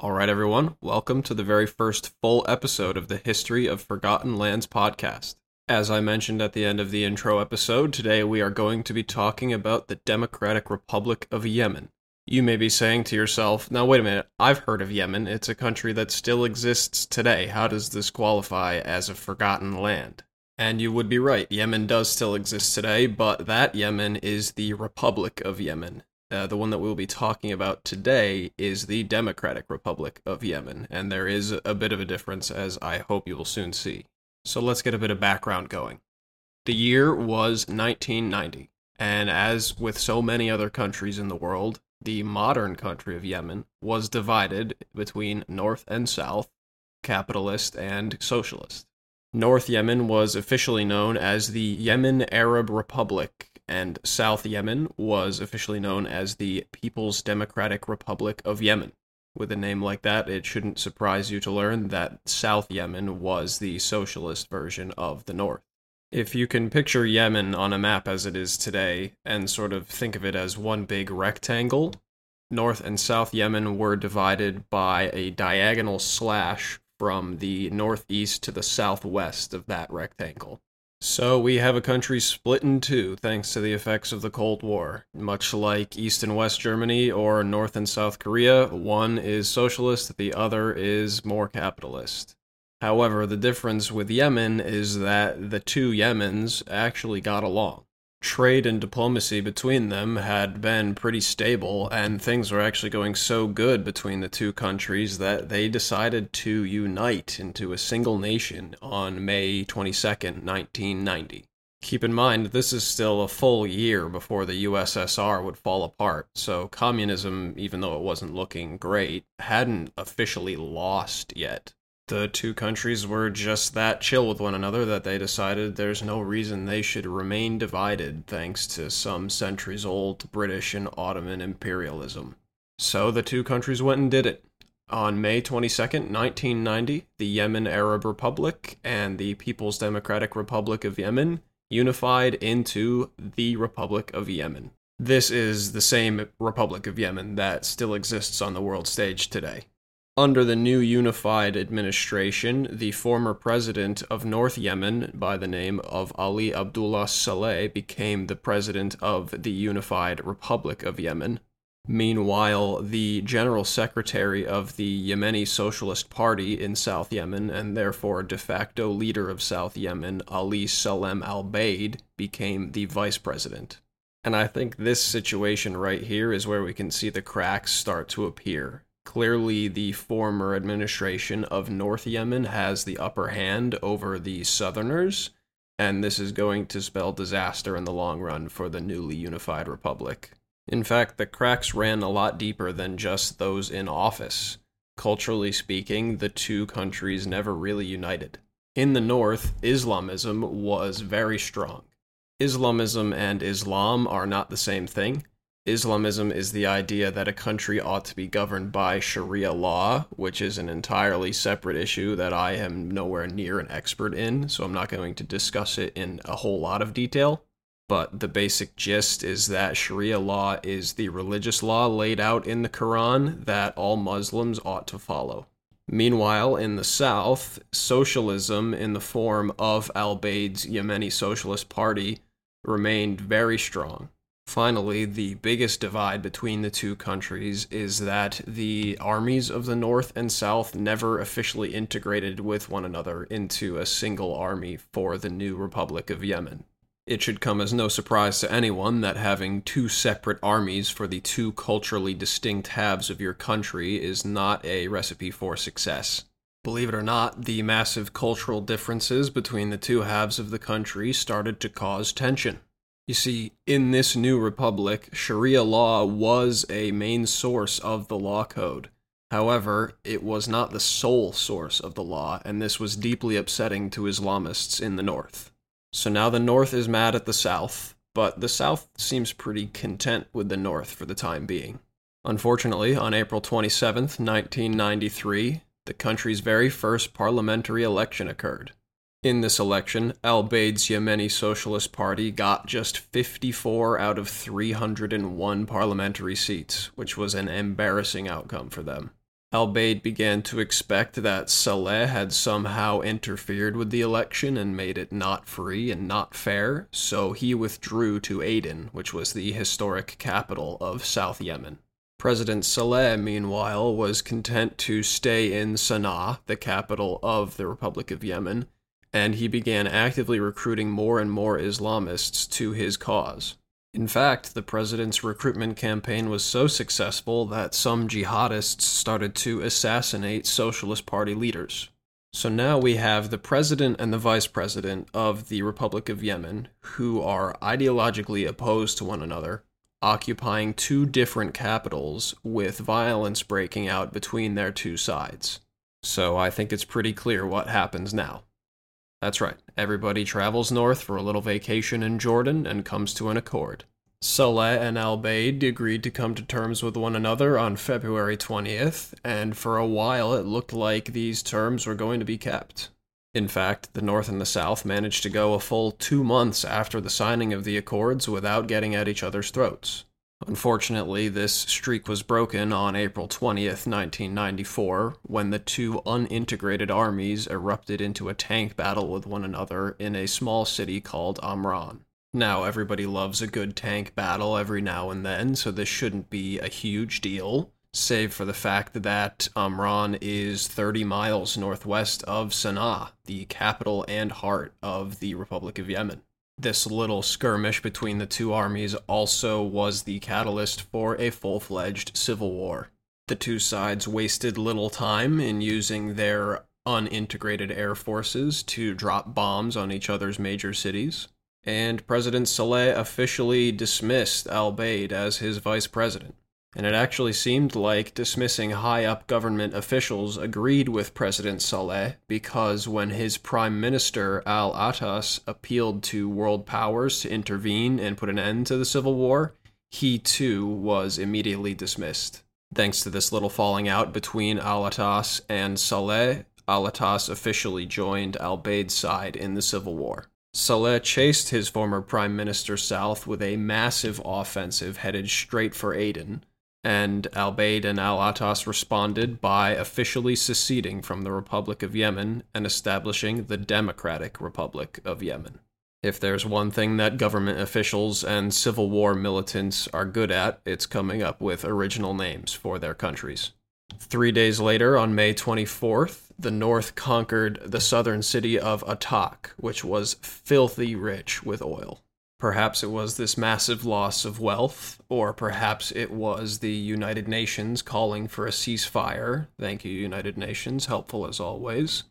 All right, everyone, welcome to the very first full episode of the History of Forgotten Lands podcast. As I mentioned at the end of the intro episode, today we are going to be talking about the Democratic Republic of Yemen. You may be saying to yourself, now wait a minute, I've heard of Yemen. It's a country that still exists today. How does this qualify as a forgotten land? And you would be right, Yemen does still exist today, but that Yemen is the Republic of Yemen. Uh, the one that we'll be talking about today is the Democratic Republic of Yemen, and there is a bit of a difference, as I hope you will soon see. So let's get a bit of background going. The year was 1990, and as with so many other countries in the world, the modern country of Yemen was divided between North and South, capitalist and socialist. North Yemen was officially known as the Yemen Arab Republic, and South Yemen was officially known as the People's Democratic Republic of Yemen. With a name like that, it shouldn't surprise you to learn that South Yemen was the socialist version of the North. If you can picture Yemen on a map as it is today and sort of think of it as one big rectangle, North and South Yemen were divided by a diagonal slash from the northeast to the southwest of that rectangle. So we have a country split in two thanks to the effects of the Cold War. Much like East and West Germany or North and South Korea, one is socialist, the other is more capitalist. However, the difference with Yemen is that the two Yemens actually got along trade and diplomacy between them had been pretty stable, and things were actually going so good between the two countries that they decided to unite into a single nation on May 22nd, 1990. Keep in mind, this is still a full year before the USSR would fall apart, so communism, even though it wasn't looking great, hadn't officially lost yet the two countries were just that chill with one another that they decided there's no reason they should remain divided thanks to some centuries old British and Ottoman imperialism. So the two countries went and did it. On May 22, 1990, the Yemen Arab Republic and the People's Democratic Republic of Yemen unified into the Republic of Yemen. This is the same Republic of Yemen that still exists on the world stage today. Under the new unified administration, the former president of North Yemen, by the name of Ali Abdullah Saleh, became the president of the Unified Republic of Yemen. Meanwhile, the general secretary of the Yemeni Socialist Party in South Yemen, and therefore de facto leader of South Yemen, Ali Salem al Baid, became the vice president. And I think this situation right here is where we can see the cracks start to appear clearly the former administration of North Yemen has the upper hand over the Southerners, and this is going to spell disaster in the long run for the newly unified republic. In fact, the cracks ran a lot deeper than just those in office. Culturally speaking, the two countries never really united. In the north, Islamism was very strong. Islamism and Islam are not the same thing. Islamism is the idea that a country ought to be governed by Sharia law, which is an entirely separate issue that I am nowhere near an expert in, so I'm not going to discuss it in a whole lot of detail. But the basic gist is that Sharia law is the religious law laid out in the Quran that all Muslims ought to follow. Meanwhile, in the south, socialism in the form of al Baid's Yemeni Socialist Party remained very strong. Finally, the biggest divide between the two countries is that the armies of the North and South never officially integrated with one another into a single army for the new Republic of Yemen. It should come as no surprise to anyone that having two separate armies for the two culturally distinct halves of your country is not a recipe for success. Believe it or not, the massive cultural differences between the two halves of the country started to cause tension. You see, in this new republic, Sharia law was a main source of the law code. However, it was not the sole source of the law, and this was deeply upsetting to Islamists in the north. So now the north is mad at the south, but the south seems pretty content with the north for the time being. Unfortunately, on April 27, 1993, the country's very first parliamentary election occurred. In this election, Al Baid's Yemeni Socialist Party got just 54 out of 301 parliamentary seats, which was an embarrassing outcome for them. Al-Baid began to expect that Saleh had somehow interfered with the election and made it not free and not fair, so he withdrew to Aden, which was the historic capital of South Yemen. President Saleh, meanwhile, was content to stay in Sana'a, the capital of the Republic of Yemen, and he began actively recruiting more and more Islamists to his cause. In fact, the president's recruitment campaign was so successful that some jihadists started to assassinate Socialist Party leaders. So now we have the president and the vice president of the Republic of Yemen, who are ideologically opposed to one another, occupying two different capitals with violence breaking out between their two sides. So I think it's pretty clear what happens now. That's right, everybody travels north for a little vacation in Jordan and comes to an accord. Saleh and Al Baid agreed to come to terms with one another on February 20th, and for a while it looked like these terms were going to be kept. In fact, the North and the South managed to go a full two months after the signing of the Accords without getting at each other's throats. Unfortunately, this streak was broken on April 20th, 1994, when the two unintegrated armies erupted into a tank battle with one another in a small city called Amran. Now, everybody loves a good tank battle every now and then, so this shouldn't be a huge deal, save for the fact that Amran is 30 miles northwest of Sana'a, the capital and heart of the Republic of Yemen this little skirmish between the two armies also was the catalyst for a full fledged civil war. The two sides wasted little time in using their unintegrated air forces to drop bombs on each other's major cities, and President Saleh officially dismissed Al Baid as his vice president and it actually seemed like dismissing high up government officials agreed with President Saleh because when his prime minister Al Atas appealed to world powers to intervene and put an end to the civil war, he too was immediately dismissed. Thanks to this little falling out between Al Atas and Saleh, Al Atas officially joined Al Baid's side in the civil war. Saleh chased his former prime minister south with a massive offensive headed straight for Aden, and Al Bayd and Al Atas responded by officially seceding from the Republic of Yemen and establishing the Democratic Republic of Yemen. If there's one thing that government officials and Civil War militants are good at, it's coming up with original names for their countries. Three days later, on May 24th, the North conquered the southern city of Atak, which was filthy rich with oil. Perhaps it was this massive loss of wealth, or perhaps it was the United Nations calling for a ceasefire. Thank you, United Nations, helpful as always.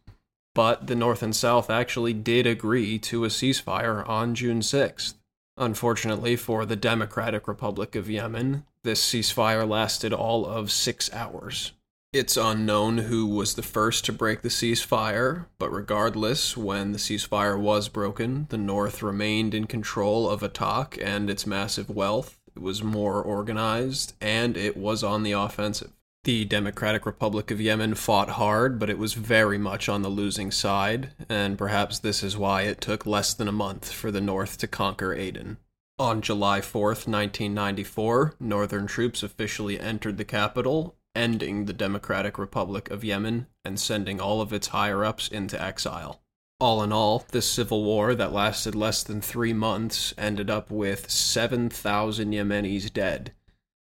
But the North and South actually did agree to a ceasefire on June 6th. Unfortunately for the Democratic Republic of Yemen, this ceasefire lasted all of six hours. It's unknown who was the first to break the ceasefire, but regardless, when the ceasefire was broken, the North remained in control of Atak and its massive wealth. It was more organized, and it was on the offensive. The Democratic Republic of Yemen fought hard, but it was very much on the losing side, and perhaps this is why it took less than a month for the North to conquer Aden. On July 4th, 1994, Northern troops officially entered the capital, ending the Democratic Republic of Yemen and sending all of its higher ups into exile. All in all, this civil war that lasted less than three months ended up with 7,000 Yemenis dead,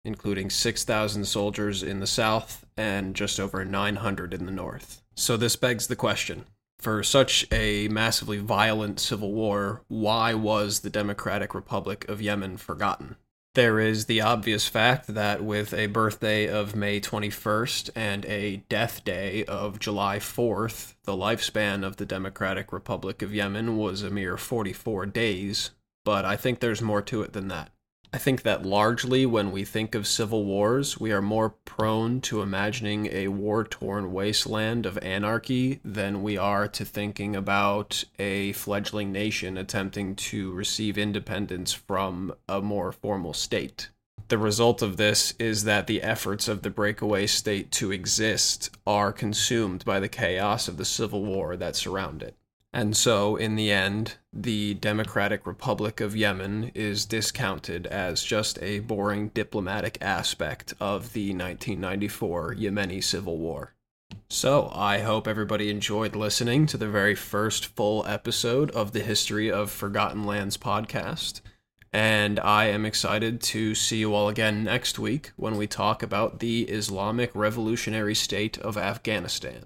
including 6,000 soldiers in the south and just over 900 in the north. So this begs the question for such a massively violent civil war, why was the Democratic Republic of Yemen forgotten? There is the obvious fact that with a birthday of May 21st and a death day of July 4th, the lifespan of the Democratic Republic of Yemen was a mere 44 days, but I think there's more to it than that. I think that largely when we think of civil wars, we are more prone to imagining a war torn wasteland of anarchy than we are to thinking about a fledgling nation attempting to receive independence from a more formal state. The result of this is that the efforts of the breakaway state to exist are consumed by the chaos of the civil war that surround it. And so, in the end, the Democratic Republic of Yemen is discounted as just a boring diplomatic aspect of the 1994 Yemeni civil war. So, I hope everybody enjoyed listening to the very first full episode of the History of Forgotten Lands podcast. And I am excited to see you all again next week when we talk about the Islamic Revolutionary State of Afghanistan.